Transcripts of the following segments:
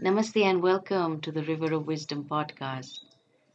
Namaste and welcome to the River of Wisdom podcast,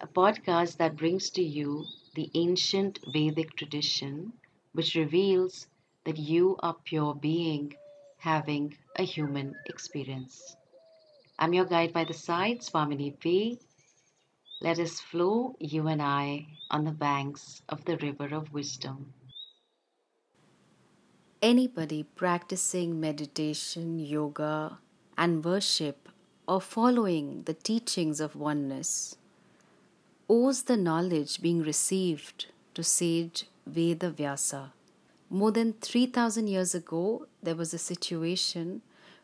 a podcast that brings to you the ancient Vedic tradition which reveals that you are pure being having a human experience. I'm your guide by the side, Swamini P. Let us flow, you and I, on the banks of the River of Wisdom. Anybody practicing meditation, yoga, and worship or following the teachings of oneness owes the knowledge being received to sage Veda Vyasa. More than 3000 years ago, there was a situation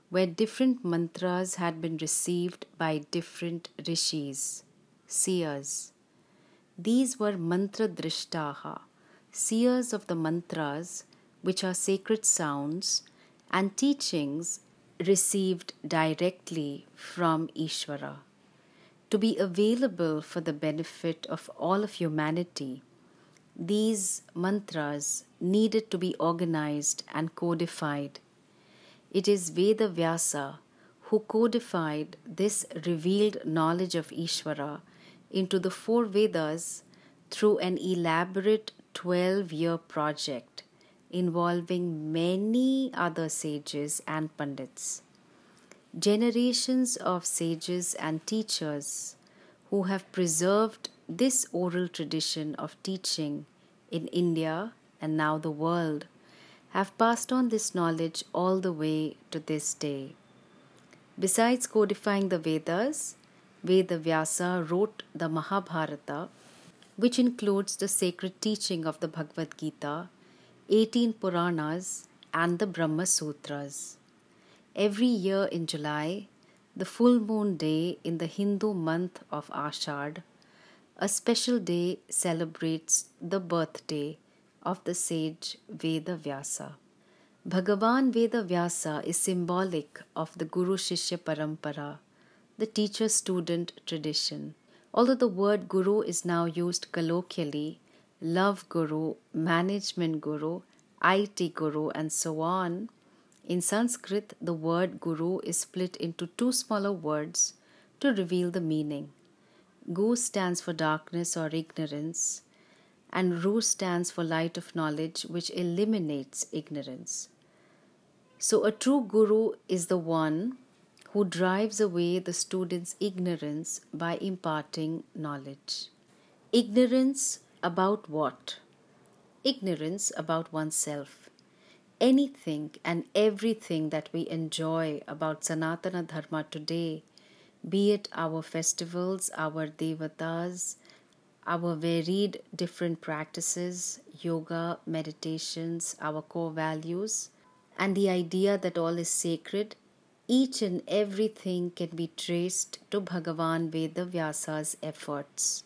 where different mantras had been received by different rishis, seers. These were mantra drishtaha, seers of the mantras, which are sacred sounds and teachings received directly from Ishvara. To be available for the benefit of all of humanity, these mantras needed to be organized and codified. It is Veda Vyasa who codified this revealed knowledge of Ishvara into the four Vedas through an elaborate 12 year project involving many other sages and pandits. Generations of sages and teachers who have preserved this oral tradition of teaching in India and now the world have passed on this knowledge all the way to this day. Besides codifying the Vedas, Veda Vyasa wrote the Mahabharata, which includes the sacred teaching of the Bhagavad Gita 18 Puranas, and the Brahma Sutras. Every year in July, the full moon day in the Hindu month of Ashad, a special day celebrates the birthday of the sage Veda Vyasa. Bhagavan Veda Vyasa is symbolic of the Guru Shishya Parampara, the teacher student tradition. Although the word Guru is now used colloquially love guru, management guru, IT guru, and so on. In Sanskrit, the word guru is split into two smaller words to reveal the meaning. Gu stands for darkness or ignorance, and Ru stands for light of knowledge, which eliminates ignorance. So, a true guru is the one who drives away the student's ignorance by imparting knowledge. Ignorance about what? Ignorance about oneself. Anything and everything that we enjoy about Sanatana Dharma today, be it our festivals, our devatas, our varied different practices, yoga, meditations, our core values, and the idea that all is sacred, each and everything can be traced to Bhagavan Veda Vyasa's efforts.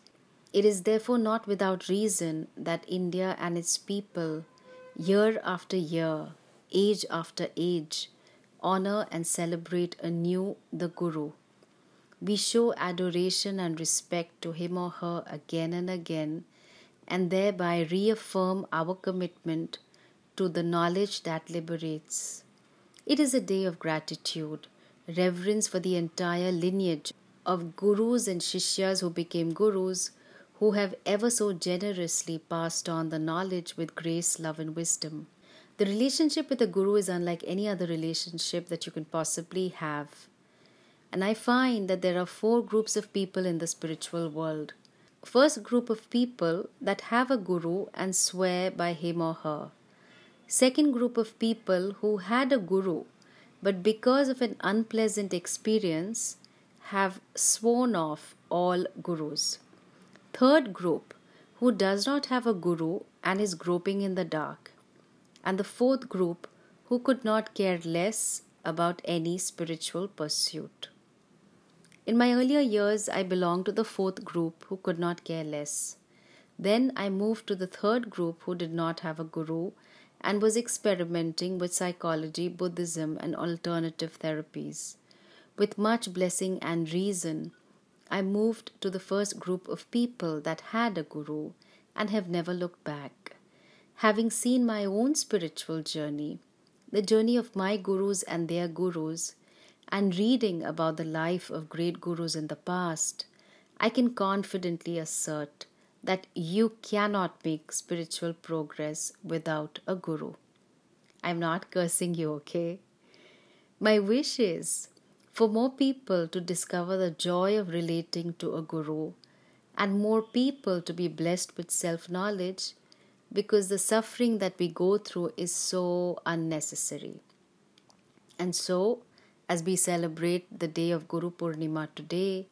It is therefore not without reason that India and its people, year after year, age after age, honor and celebrate anew the Guru. We show adoration and respect to him or her again and again, and thereby reaffirm our commitment to the knowledge that liberates. It is a day of gratitude, reverence for the entire lineage of gurus and shishyas who became gurus who have ever so generously passed on the knowledge with grace, love, and wisdom. The relationship with the Guru is unlike any other relationship that you can possibly have. And I find that there are four groups of people in the spiritual world. First group of people that have a Guru and swear by him or her. Second group of people who had a Guru but because of an unpleasant experience have sworn off all Gurus. Third group, who does not have a guru and is groping in the dark. And the fourth group, who could not care less about any spiritual pursuit. In my earlier years, I belonged to the fourth group who could not care less. Then I moved to the third group who did not have a guru and was experimenting with psychology, Buddhism, and alternative therapies. With much blessing and reason, I moved to the first group of people that had a guru and have never looked back. Having seen my own spiritual journey, the journey of my gurus and their gurus, and reading about the life of great gurus in the past, I can confidently assert that you cannot make spiritual progress without a guru. I'm not cursing you, okay? My wish is for more people to discover the joy of relating to a guru and more people to be blessed with self knowledge because the suffering that we go through is so unnecessary. And so, as we celebrate the day of Guru Purnima today,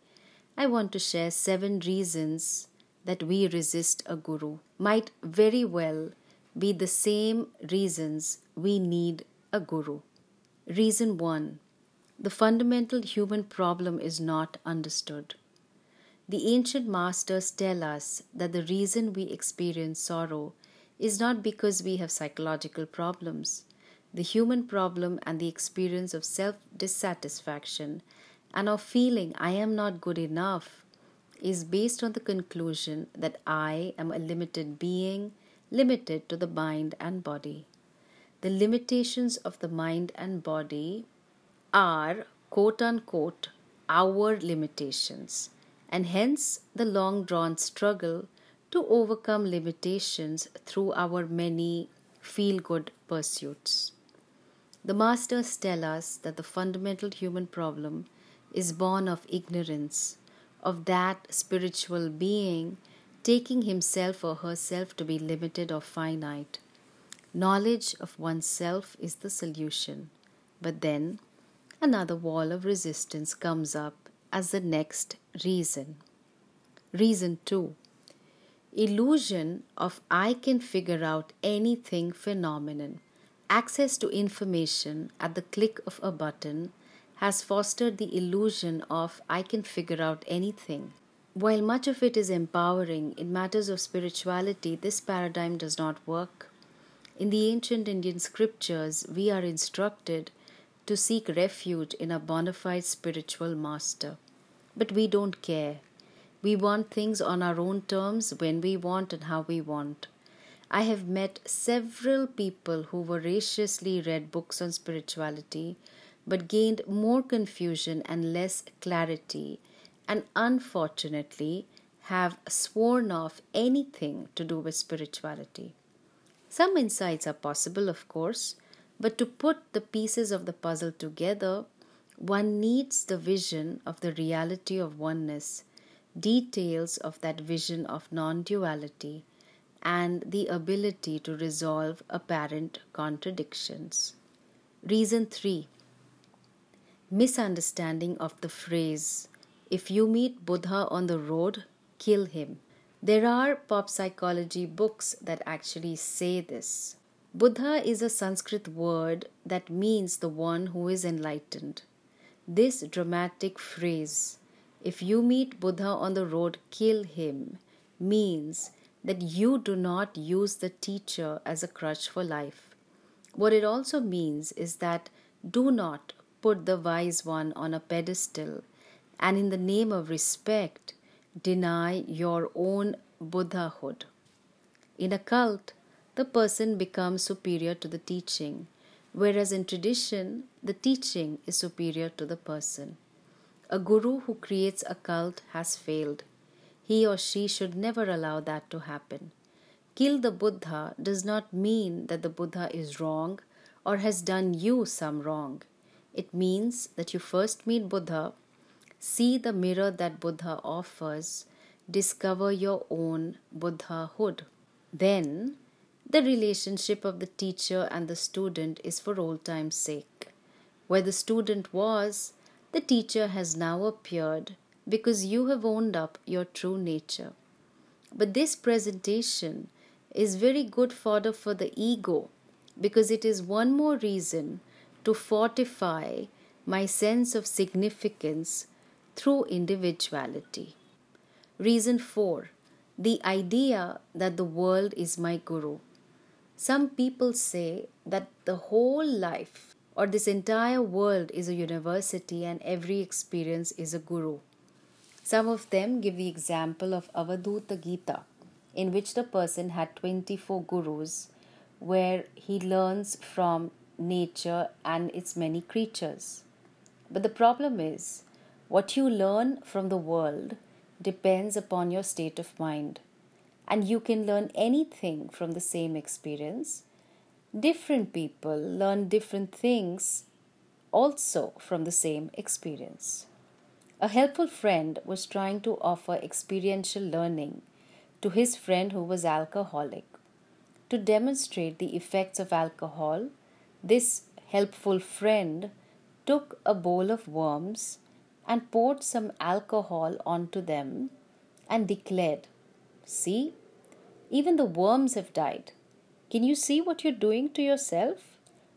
I want to share seven reasons that we resist a guru. Might very well be the same reasons we need a guru. Reason 1 The fundamental human problem is not understood. The ancient masters tell us that the reason we experience sorrow is not because we have psychological problems. The human problem and the experience of self dissatisfaction and of feeling I am not good enough is based on the conclusion that I am a limited being, limited to the mind and body. The limitations of the mind and body are, quote unquote, our limitations, and hence the long drawn struggle to overcome limitations through our many feel good pursuits. The Masters tell us that the fundamental human problem is born of ignorance, of that spiritual being taking himself or herself to be limited or finite. Knowledge of oneself is the solution, but then another wall of resistance comes up as the next reason. Reason 2 illusion of I can figure out anything phenomenon. Access to information at the click of a button has fostered the illusion of I can figure out anything. While much of it is empowering in matters of spirituality, this paradigm does not work. In the ancient Indian scriptures, we are instructed to seek refuge in a bona fide spiritual master. But we don't care. We want things on our own terms when we want and how we want. I have met several people who voraciously read books on spirituality but gained more confusion and less clarity, and unfortunately have sworn off anything to do with spirituality. Some insights are possible, of course, but to put the pieces of the puzzle together, one needs the vision of the reality of oneness details of that vision of non duality, and the ability to resolve apparent contradictions. Reason 3 Misunderstanding of the phrase If you meet Buddha on the road, kill him. There are pop psychology books that actually say this. Buddha is a Sanskrit word that means the one who is enlightened. This dramatic phrase if you meet Buddha on the road, kill him, means that you do not use the teacher as a crutch for life. What it also means is that do not put the wise one on a pedestal and, in the name of respect, deny your own Buddhahood. In a cult, the person becomes superior to the teaching, whereas in tradition, the teaching is superior to the person. A guru who creates a cult has failed. He or she should never allow that to happen. Kill the Buddha does not mean that the Buddha is wrong or has done you some wrong. It means that you first meet Buddha, see the mirror that Buddha offers, discover your own Buddhahood. Then, the relationship of the teacher and the student is for old time's sake. Where the student was, the teacher has now appeared because you have owned up your true nature. But this presentation is very good fodder for the ego because it is one more reason to fortify my sense of significance through individuality. Reason 4 The idea that the world is my guru. Some people say that the whole life or this entire world is a university and every experience is a guru. Some of them give the example of Avadhuta Gita, in which the person had 24 gurus, where he learns from nature and its many creatures. But the problem is, what you learn from the world depends upon your state of mind. And you can learn anything from the same experience. Different people learn different things also from the same experience. A helpful friend was trying to offer experiential learning to his friend who was alcoholic. To demonstrate the effects of alcohol, this helpful friend took a bowl of worms and poured some alcohol onto them and declared, See, even the worms have died. Can you see what you're doing to yourself?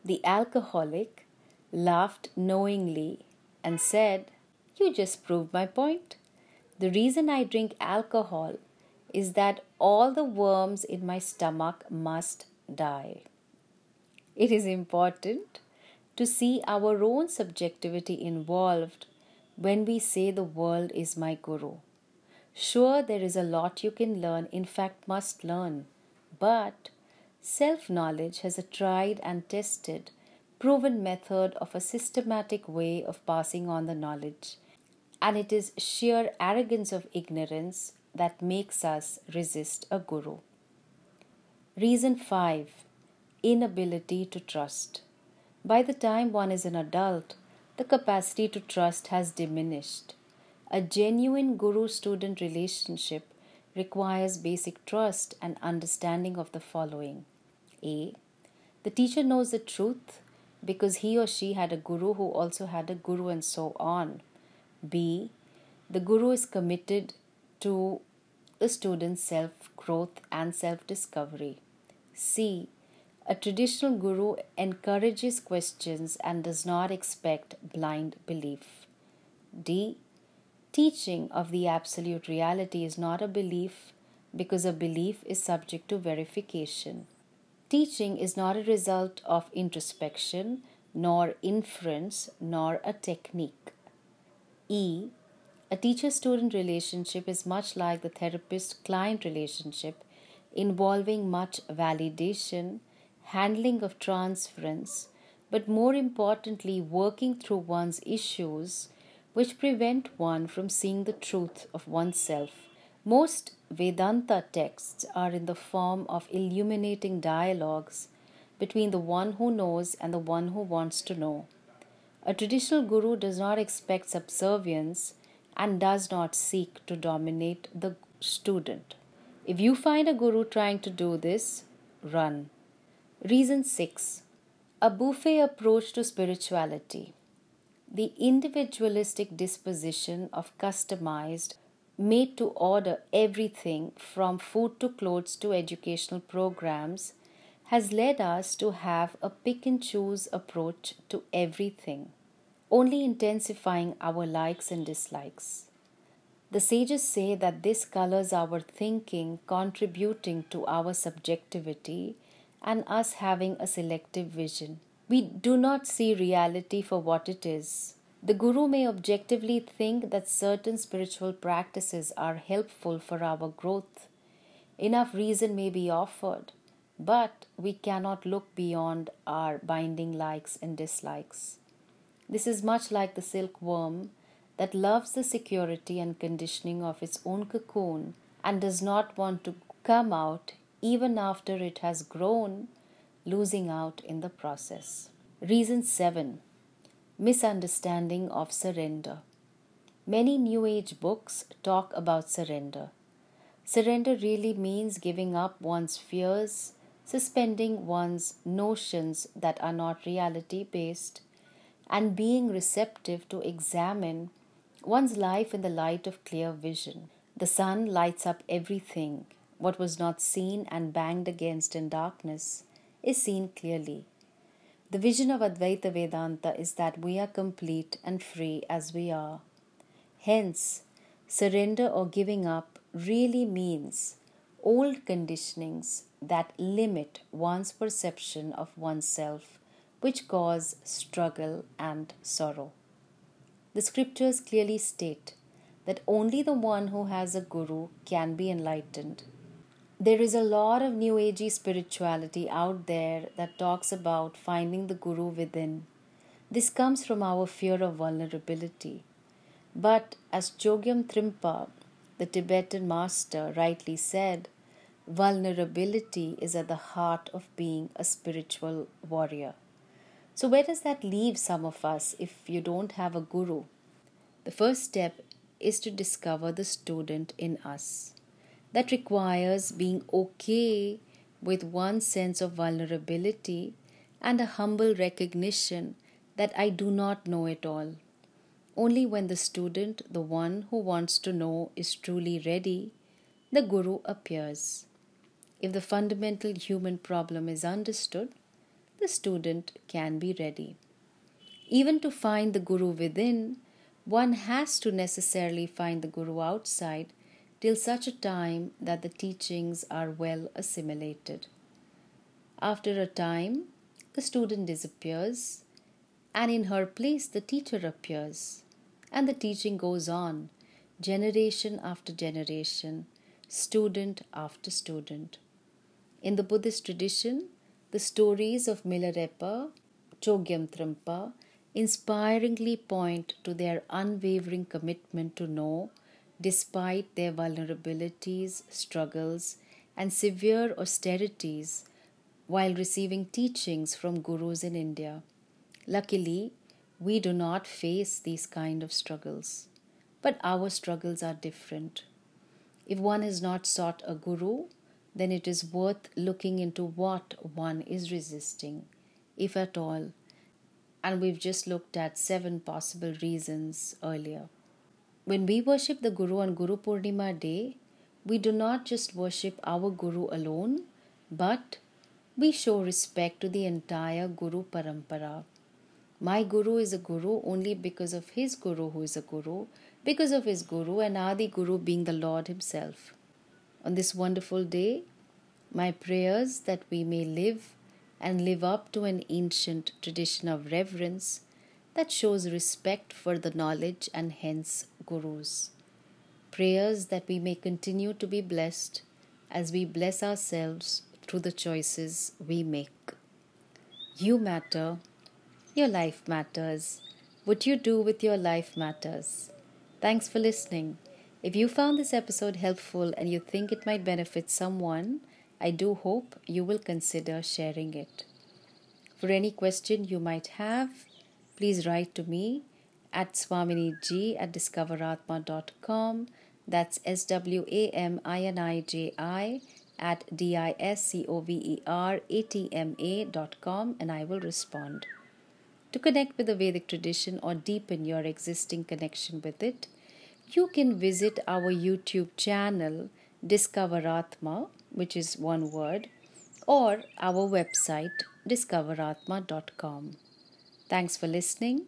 The alcoholic laughed knowingly and said, You just proved my point. The reason I drink alcohol is that all the worms in my stomach must die. It is important to see our own subjectivity involved when we say the world is my guru. Sure, there is a lot you can learn, in fact, must learn, but self knowledge has a tried and tested, proven method of a systematic way of passing on the knowledge, and it is sheer arrogance of ignorance that makes us resist a guru. Reason 5 Inability to trust. By the time one is an adult, the capacity to trust has diminished. A genuine guru student relationship requires basic trust and understanding of the following A. The teacher knows the truth because he or she had a guru who also had a guru, and so on. B. The guru is committed to the student's self growth and self discovery. C. A traditional guru encourages questions and does not expect blind belief. D. Teaching of the absolute reality is not a belief because a belief is subject to verification. Teaching is not a result of introspection, nor inference, nor a technique. E. A teacher student relationship is much like the therapist client relationship, involving much validation, handling of transference, but more importantly, working through one's issues which prevent one from seeing the truth of oneself. Most Vedanta texts are in the form of illuminating dialogues between the one who knows and the one who wants to know. A traditional guru does not expect subservience and does not seek to dominate the student. If you find a guru trying to do this, run. Reason 6 A buffet approach to spirituality. The individualistic disposition of customized, made to order everything from food to clothes to educational programs has led us to have a pick and choose approach to everything only intensifying our likes and dislikes. The sages say that this colors our thinking, contributing to our subjectivity and us having a selective vision. We do not see reality for what it is. The Guru may objectively think that certain spiritual practices are helpful for our growth. Enough reason may be offered, but we cannot look beyond our binding likes and dislikes. This is much like the silkworm that loves the security and conditioning of its own cocoon and does not want to come out even after it has grown, losing out in the process. Reason 7 Misunderstanding of surrender. Many New Age books talk about surrender. Surrender really means giving up one's fears, suspending one's notions that are not reality based, and being receptive to examine one's life in the light of clear vision. The sun lights up everything. What was not seen and banged against in darkness is seen clearly. The vision of Advaita Vedanta is that we are complete and free as we are. Hence, surrender or giving up really means old conditionings that limit one's perception of oneself which cause struggle and sorrow. The scriptures clearly state that only the one who has a guru can be enlightened. There is a lot of new agey spirituality out there that talks about finding the guru within. This comes from our fear of vulnerability. But as Chogyam Trungpa, the Tibetan master, rightly said, vulnerability is at the heart of being a spiritual warrior. So, where does that leave some of us if you don't have a guru? The first step is to discover the student in us. That requires being okay with one sense of vulnerability and a humble recognition that I do not know it all. Only when the student, the one who wants to know, is truly ready, the Guru appears. If the fundamental human problem is understood, the student can be ready. Even to find the Guru within, one has to necessarily find the Guru outside till such a time that the teachings are well assimilated. After a time, the student disappears, and in her place, the teacher appears, and the teaching goes on, generation after generation, student after student. In the Buddhist tradition, the stories of Milarepa, Chogyam Trungpa, inspiringly point to their unwavering commitment to know despite their vulnerabilities, struggles, and severe austerities while receiving teachings from gurus in India. Luckily, we do not face these kind of struggles, but our struggles are different. If one has not sought a guru, then it is worth looking into what one is resisting, if at all. And we've just looked at seven possible reasons earlier. When we worship the Guru on Guru Purnima day, we do not just worship our Guru alone, but we show respect to the entire Guru Parampara. My Guru is a Guru only because of his Guru, who is a Guru, because of his Guru, and Adi Guru being the Lord Himself. On this wonderful day, my prayers that we may live and live up to an ancient tradition of reverence that shows respect for the knowledge and hence gurus. Prayers that we may continue to be blessed as we bless ourselves through the choices we make. You matter, your life matters. What you do with your life matters. Thanks for listening. If you found this episode helpful and you think it might benefit someone, I do hope you will consider sharing it. For any question you might have, please write to me at swaminiji at discoveratma.com. That's S W A M I N I J I at D I S C O V E R A T M A dot com and I will respond. To connect with the Vedic tradition or deepen your existing connection with it, you can visit our YouTube channel Discover Atma, which is one word, or our website discoveratma.com. Thanks for listening